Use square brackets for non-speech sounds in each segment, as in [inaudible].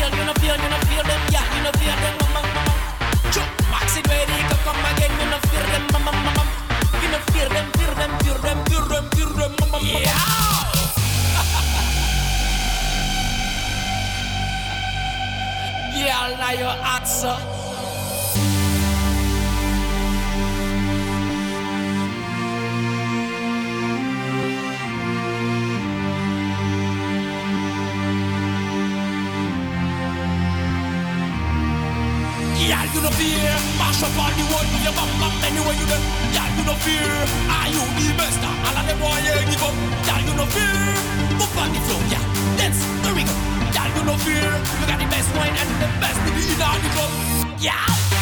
fear, you no fear, you no fear them, yeah, you no fear them, bam, bam. Max it ready, go come again, you no fear them, bam, bam. You no fear them, fear them, fear them, fear them, fear them, bam, bam, bam. Yeah, now you're hot, sir. Fear. Mash up all the world with your bum bum anywhere you done. Yeah, you no fear. Are you the best? Ah, all of them boy yeah, give up. Yeah, you no fear. Move on the floor, yeah. Dance, there we go. Yeah, you no fear. You got the best wine and the best in all the club. Yeah,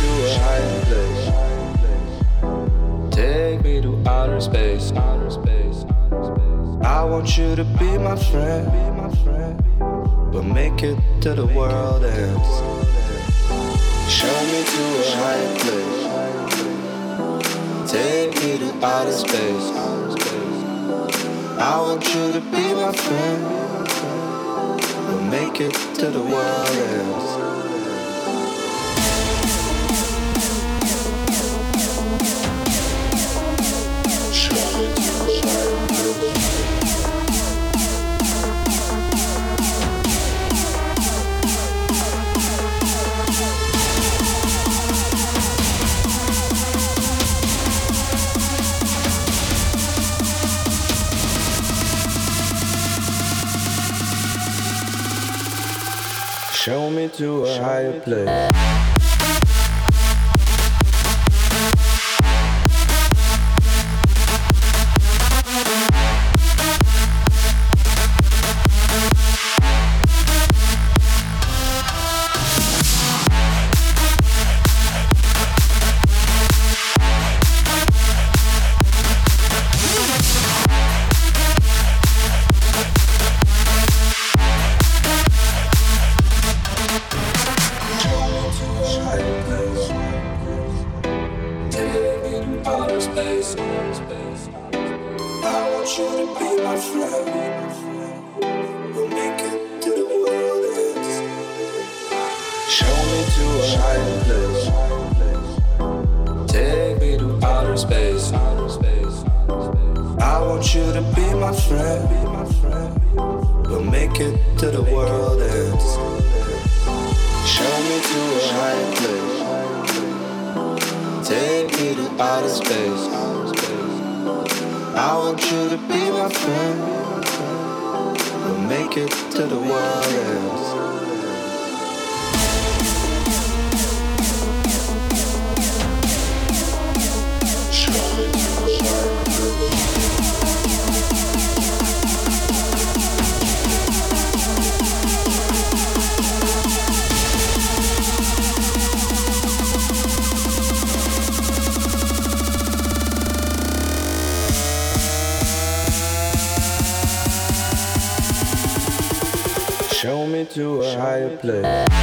to a higher place. Take me to outer space. I want you to be my friend, but make it to the world ends. Show me to a higher place. Take me to outer space. I want you to be my friend, but make it to the world ends. Show me to a Show higher place. play.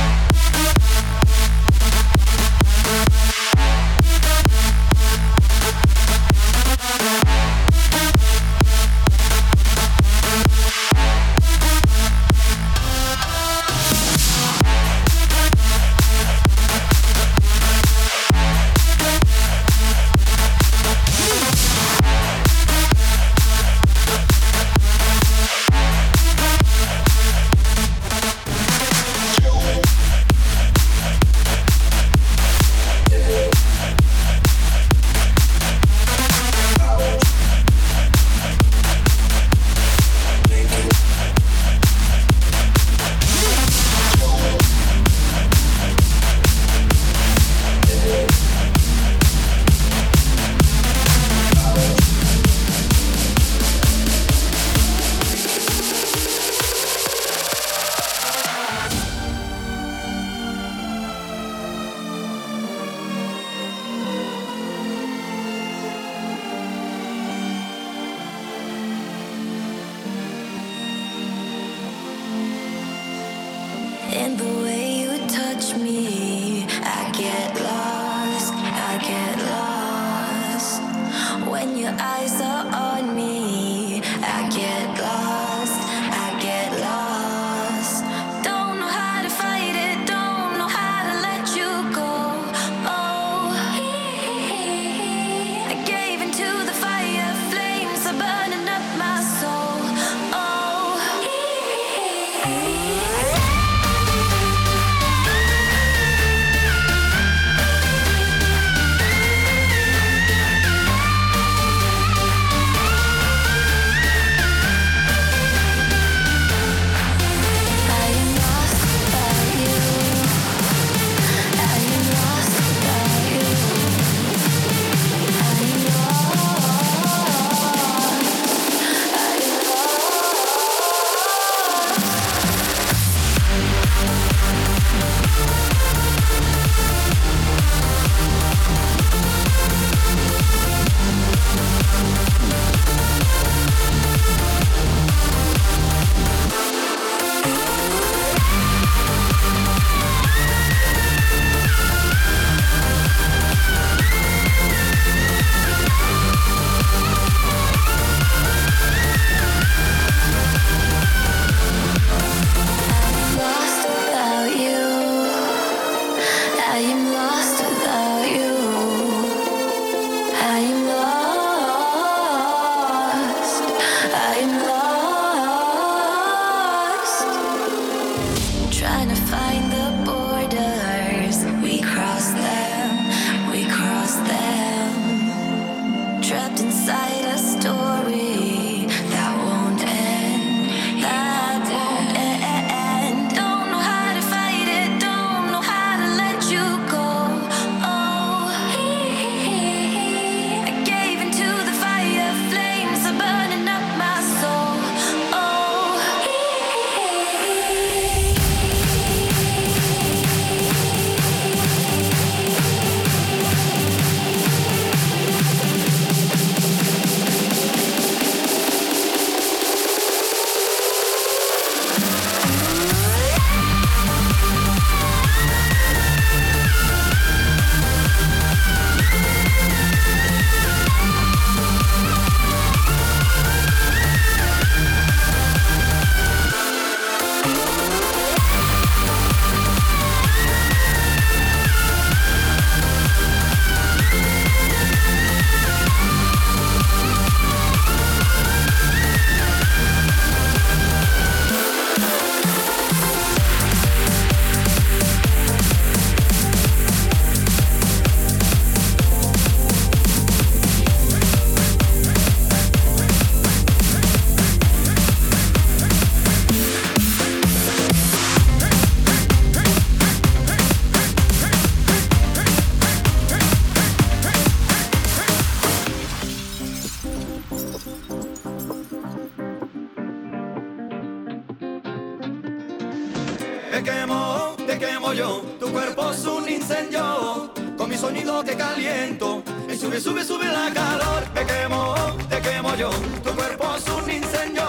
Y sube, sube, sube la calor. Te quemo, te quemo yo. Tu cuerpo es un incendio.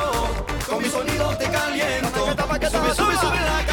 Con mi sonido te caliento. Sube, sube, sube la calor.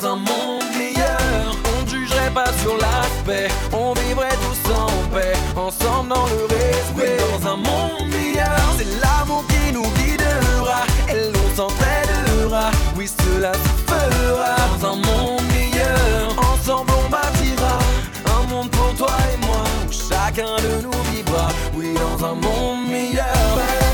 dans un monde meilleur. On ne jugerait pas sur l'aspect, on vivrait tous en paix, ensemble dans le respect. Oui, dans un monde meilleur, c'est l'amour qui nous guidera, et l'on s'entraînera. Oui, cela se fera dans un monde meilleur. Ensemble, on bâtira un monde pour toi et moi, où chacun de nous vivra. Oui, dans un monde meilleur.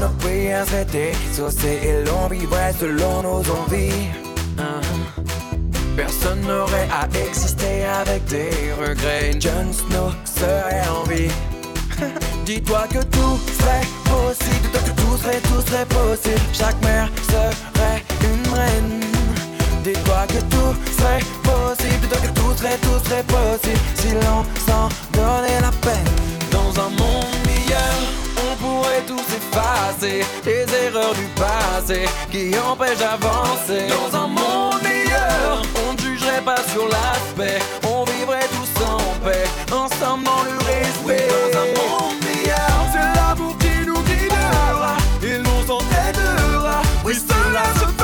Nos prières était exaucée et l'on vivrait selon nos envies. Hein. Personne n'aurait à exister avec des regrets. Jon Snow serait en vie. [laughs] Dis-toi que tout serait possible, dis-toi que tout serait, tout serait possible. Chaque mère serait une reine. Dis-toi que tout serait possible, dis-toi que tout serait, tout serait possible. Si l'on s'en donnait la peine. Dans un monde tous effacer les erreurs du passé qui empêchent d'avancer. Dans un monde meilleur, on ne jugerait pas sur l'aspect, on vivrait tous en paix, ensemble dans le respect. Dans un monde meilleur, c'est l'amour qui nous guidera et l'on s'entraidera. Oui, cela se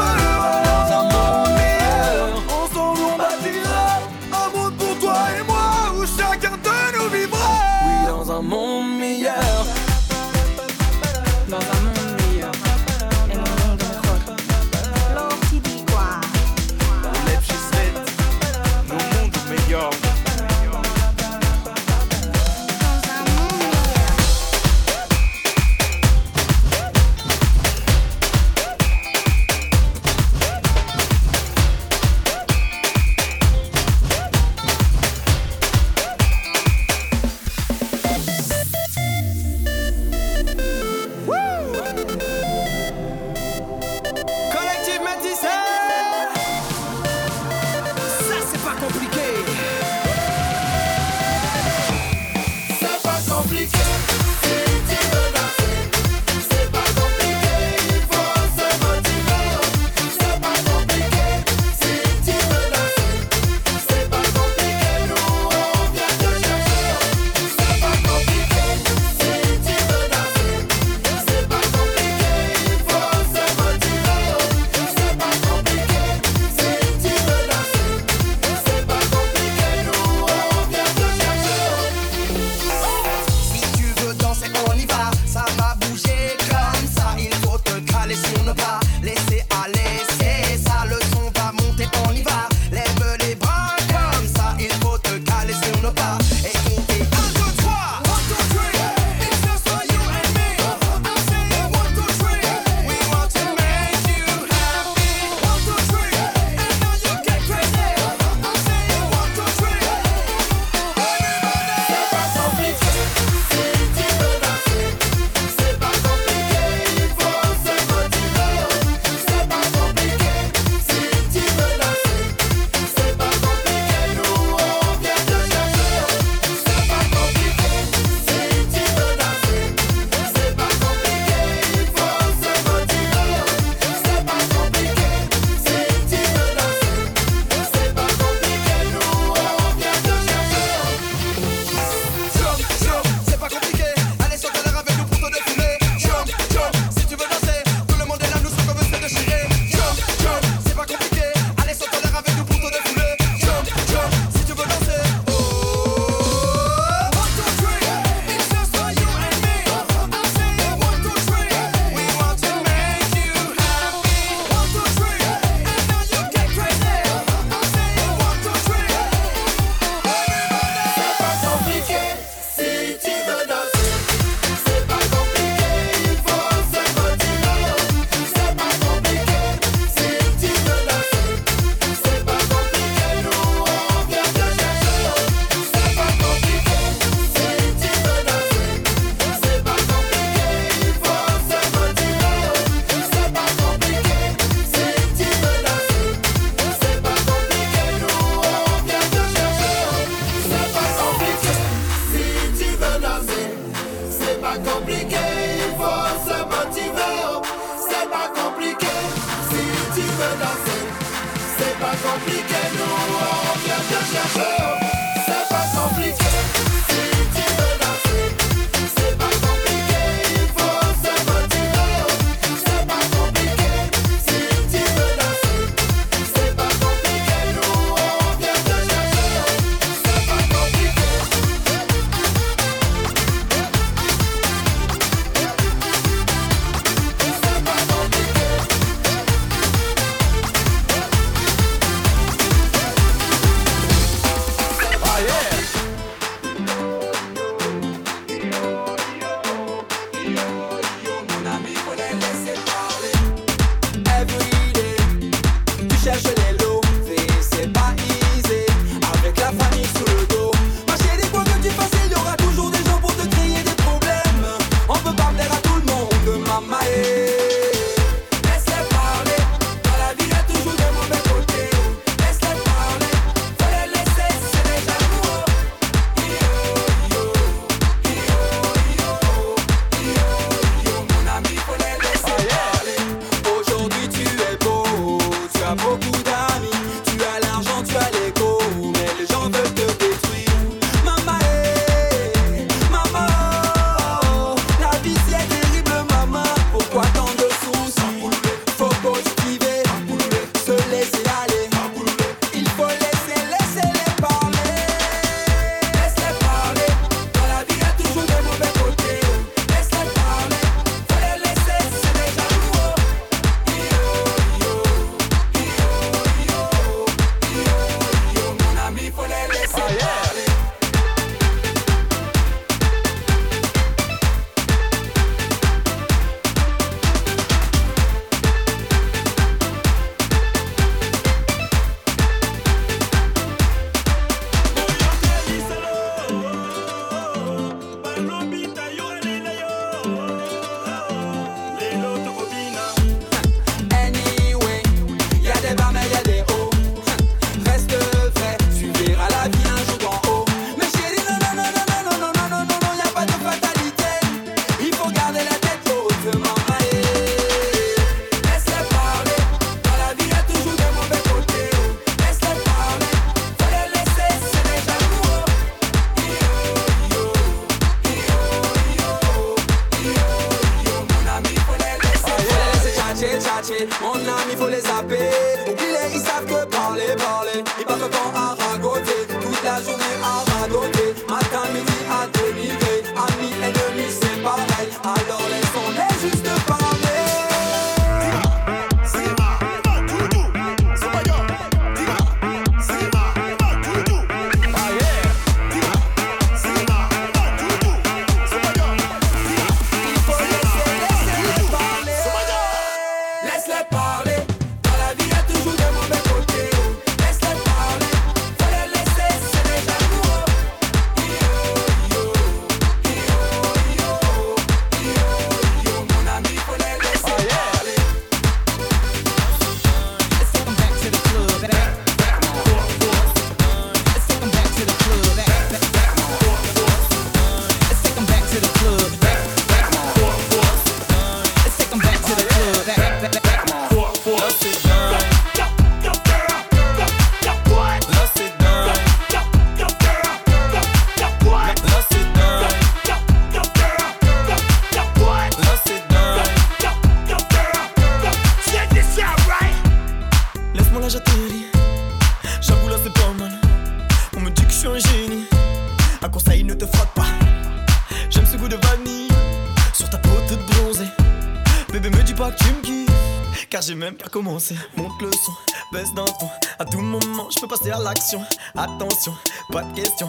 monte le son, baisse d'un ton. À tout moment, je peux passer à l'action. Attention, pas de question,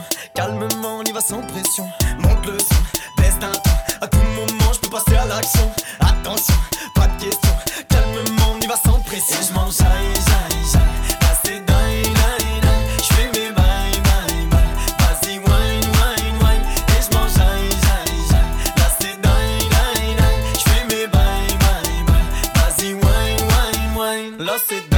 lost it.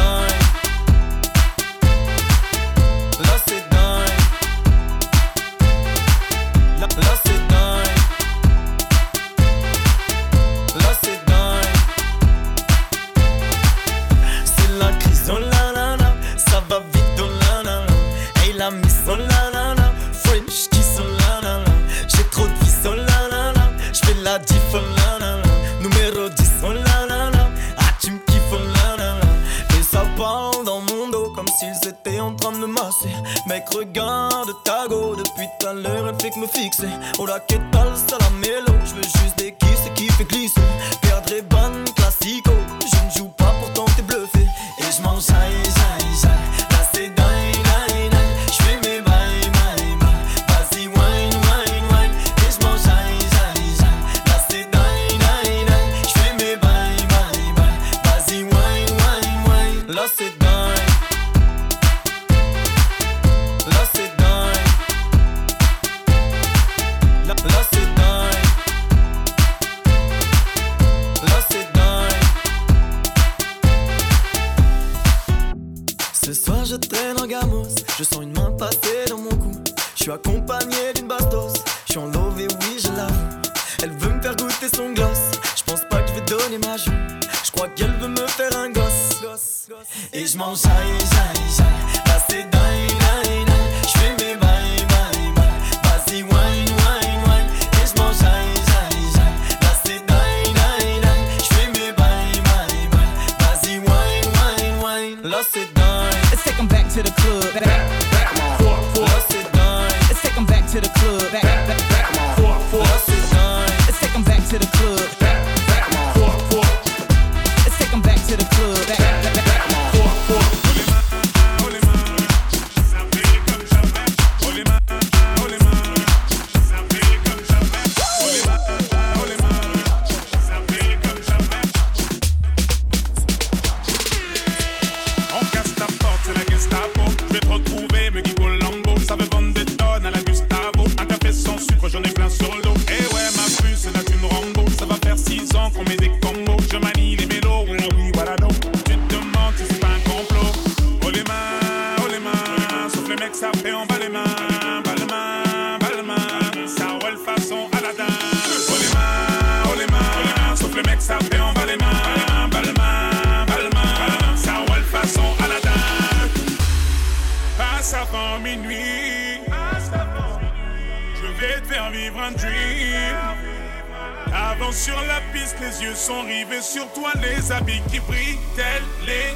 yeux sont rivés sur toi, les habits qui brillent, tels les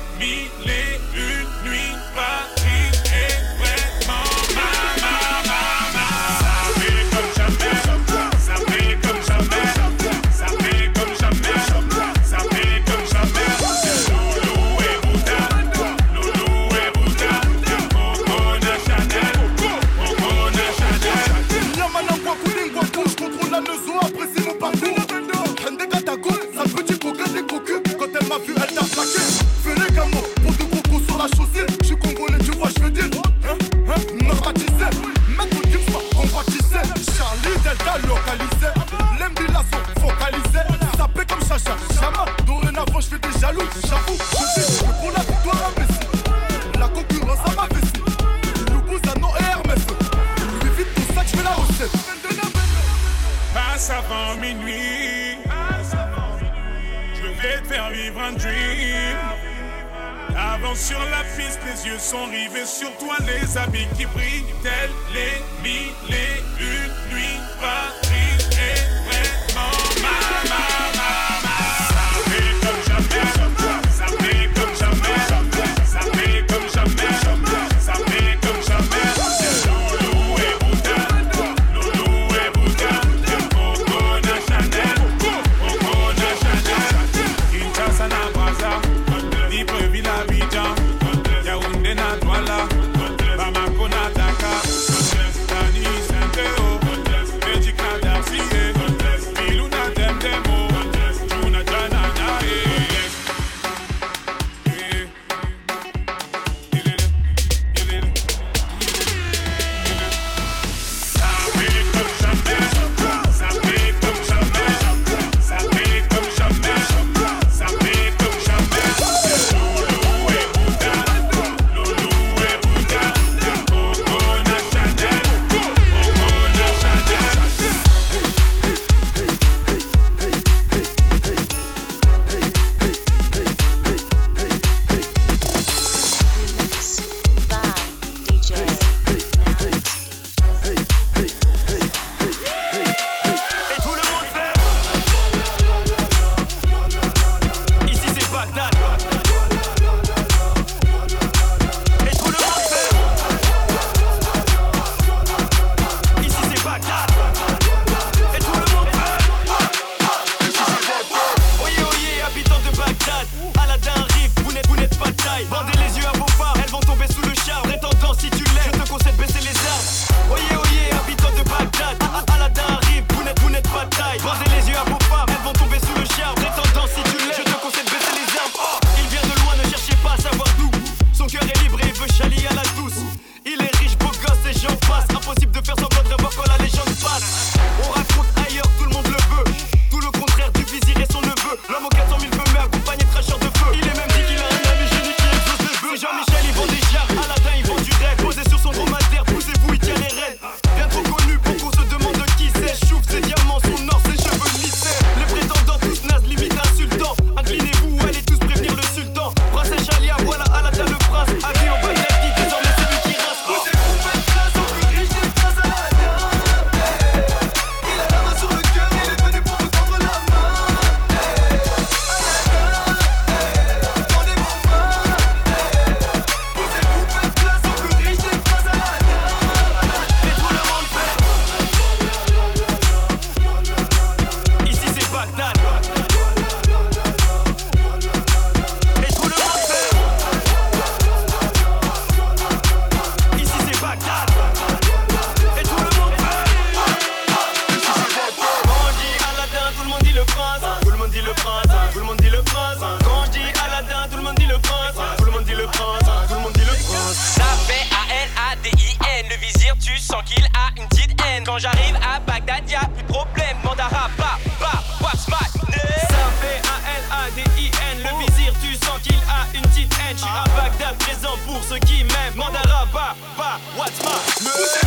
quand j'arrive à Bagdad, y'a plus de problème. Mandara, ba, ba, what's my name? Ça fait A-L-A-D-I-N, le vizir, tu sens qu'il a une petite haine. J'suis à Bagdad, présent pour ceux qui m'aiment. Mandara, ba, ba, what's my name?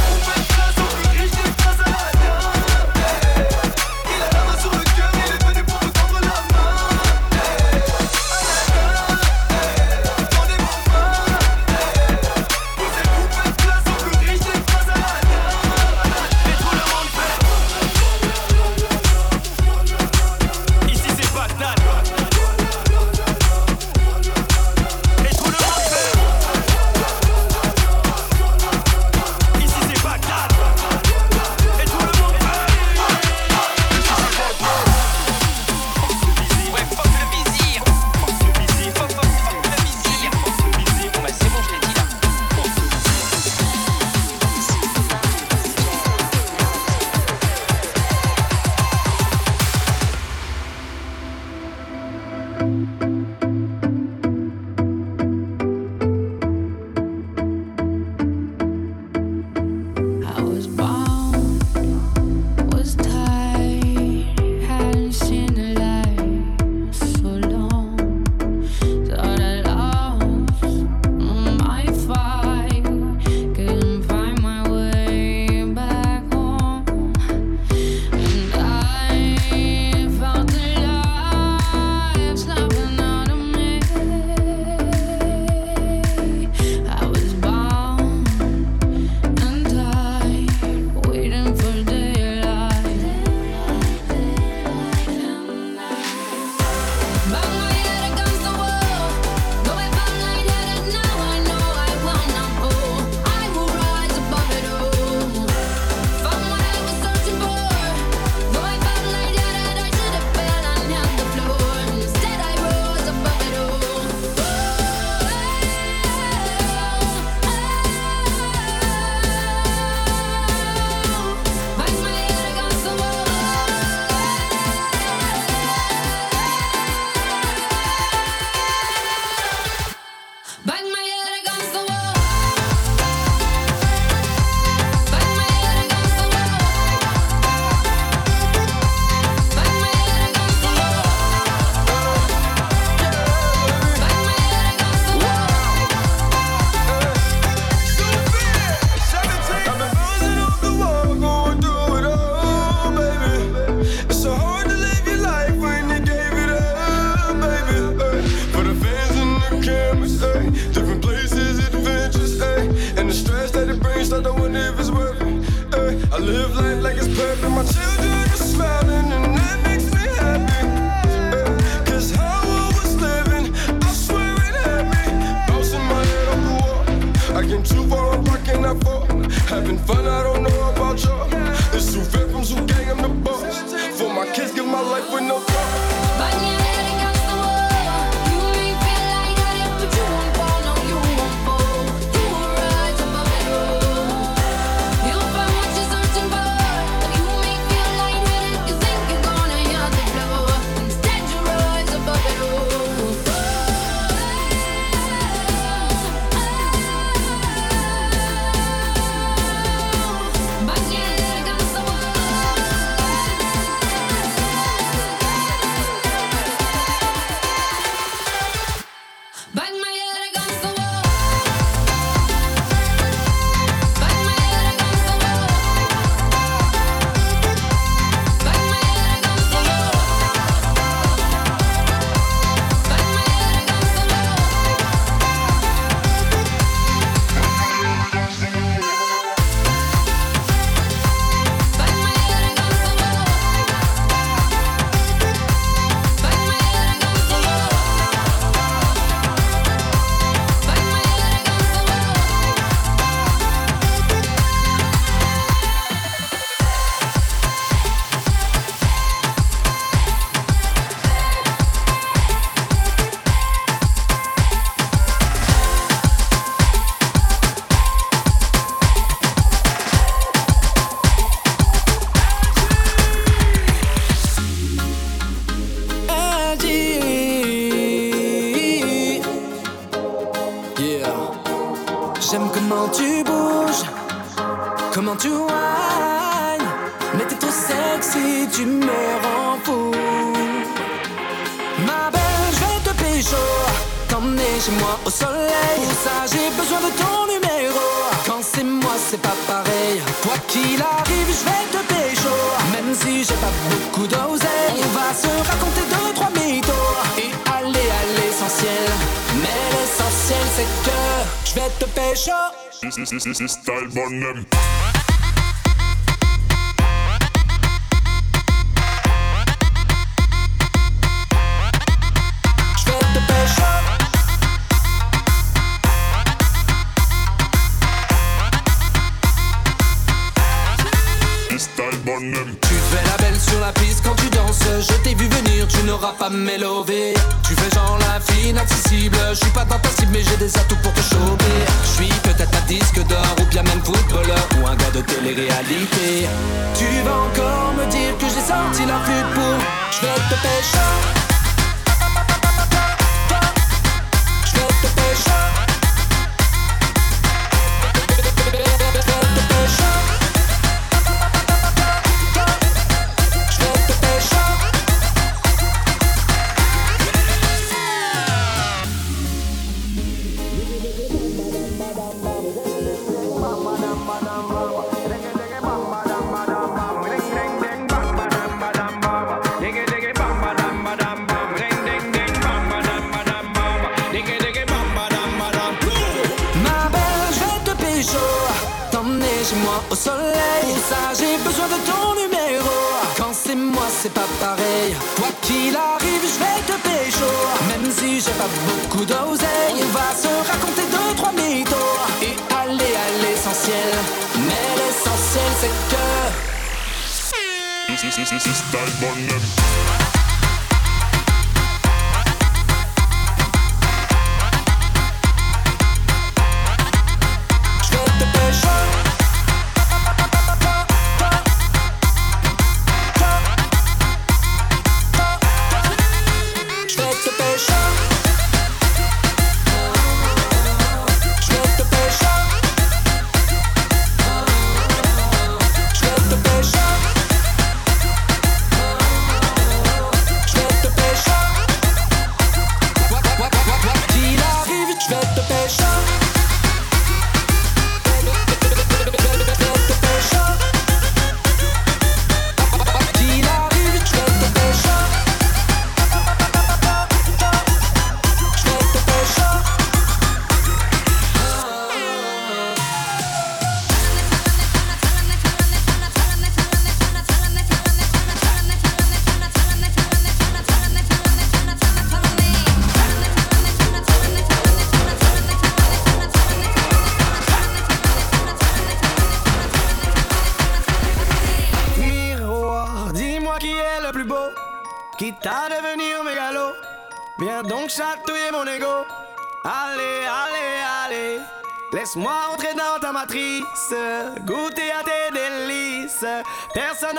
Tu. Mais t'es trop sexy, tu me rends fou. Ma belle, je vais te pécho. T'emmener chez moi au soleil. Pour ça, j'ai besoin de ton numéro. Quand c'est moi, c'est pas pareil. Quoi qu'il arrive, je vais te pécho. Même si j'ai pas beaucoup d'oseille. On va se raconter deux, trois mythos. Et aller à l'essentiel. Mais l'essentiel, c'est que je vais te pécho. Style bonhomme. Je Tu fais la belle sur la piste quand tu danses. Je t'ai vu venir, tu n'auras pas mélové. Tu fais genre la fille inaccessible. Je suis pas dans cible, mais j'ai des atouts pour te choper. Je suis peut-être un disque d'or ou bien même footballeur ou un gars de télé-réalité. Tu vas encore me dire que j'ai sorti la flûte pour. Je te pécho.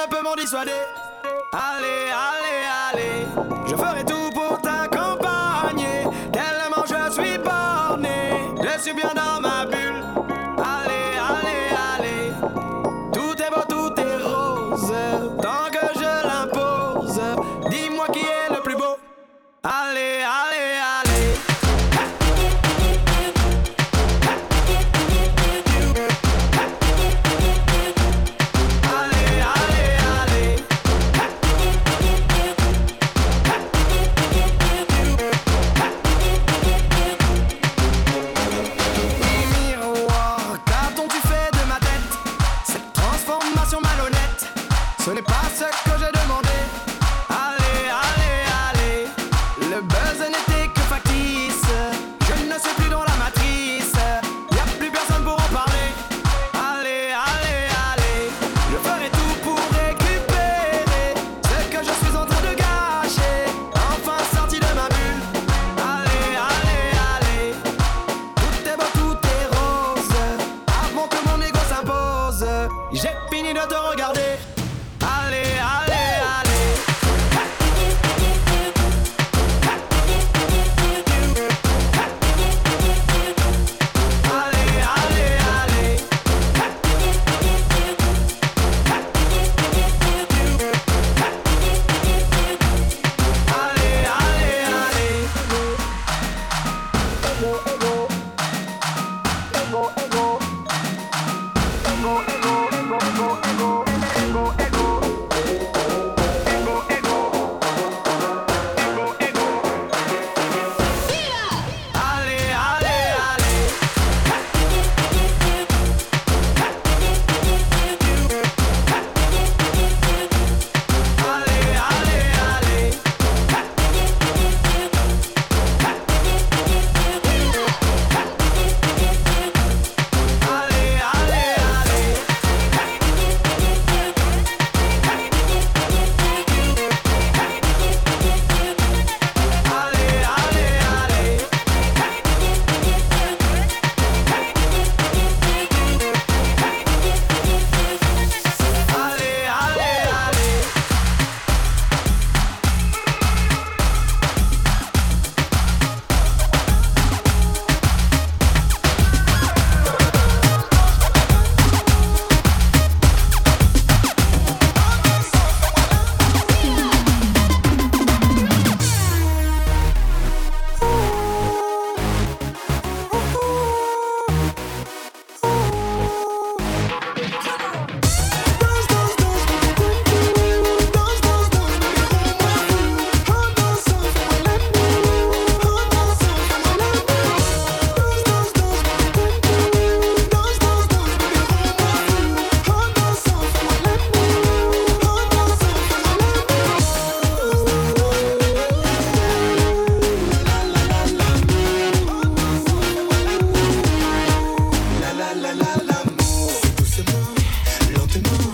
Peut m'en dissuader. the moon.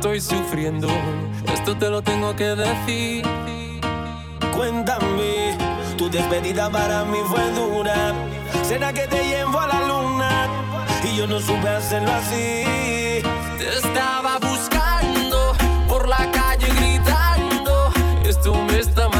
estoy sufriendo. Esto te lo tengo que decir. Cuéntame, tu despedida para mí fue dura. ¿Será que te llevo a la luna? Y yo no supe hacerlo así. Te estaba buscando por la calle gritando. Esto me está mal.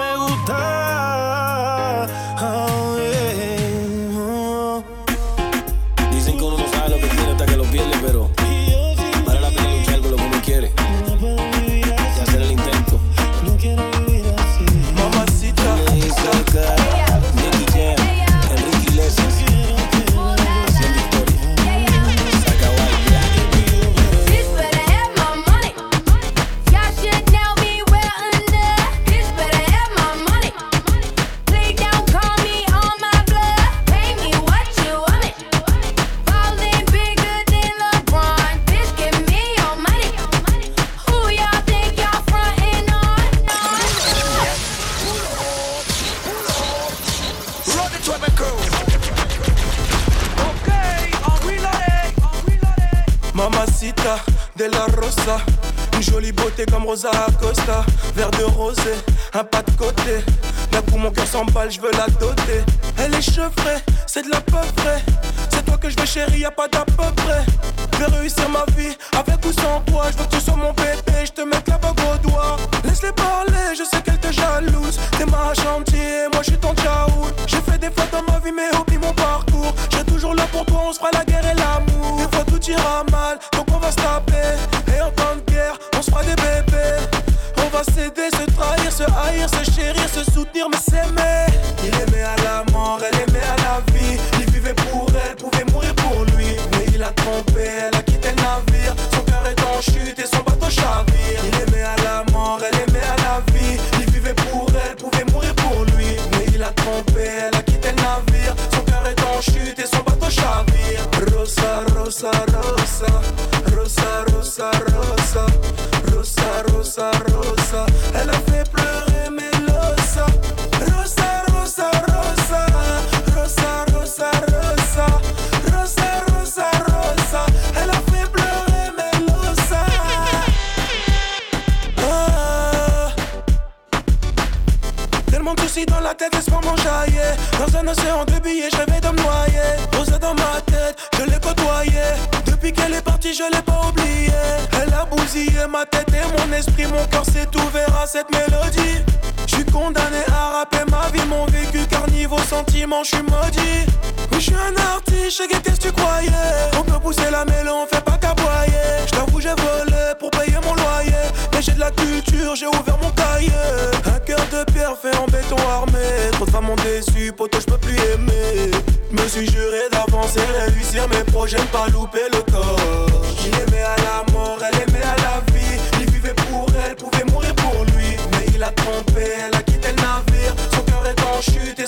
rosa, rosa, rosa, rosa, rosa, rosa, rosa, rosa. cette mélodie. Je suis condamné à rappeler ma vie, mon vécu, car niveau sentiment, je maudit. Oui, je un artiste, qu'est-ce que tu croyais? On peut pousser la mêle, on fait pas caboyer. Je t'avoue, j'ai volé pour payer mon loyer. Mais j'ai de la culture, j'ai ouvert mon cahier. Un cœur de pierre fait en béton armé. Trop de femmes ont déçu, poto, je plus aimer. Me suis juré d'avancer, réussir mes projets, pas louper le corps. J'y aimais à la elle a quitté le navire, son cœur est en chute